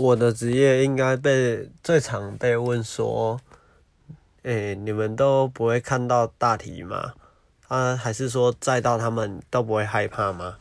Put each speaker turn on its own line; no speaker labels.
我的职业应该被最常被问说诶你们都不会看到大题吗？啊还是说再到他们都不会害怕吗？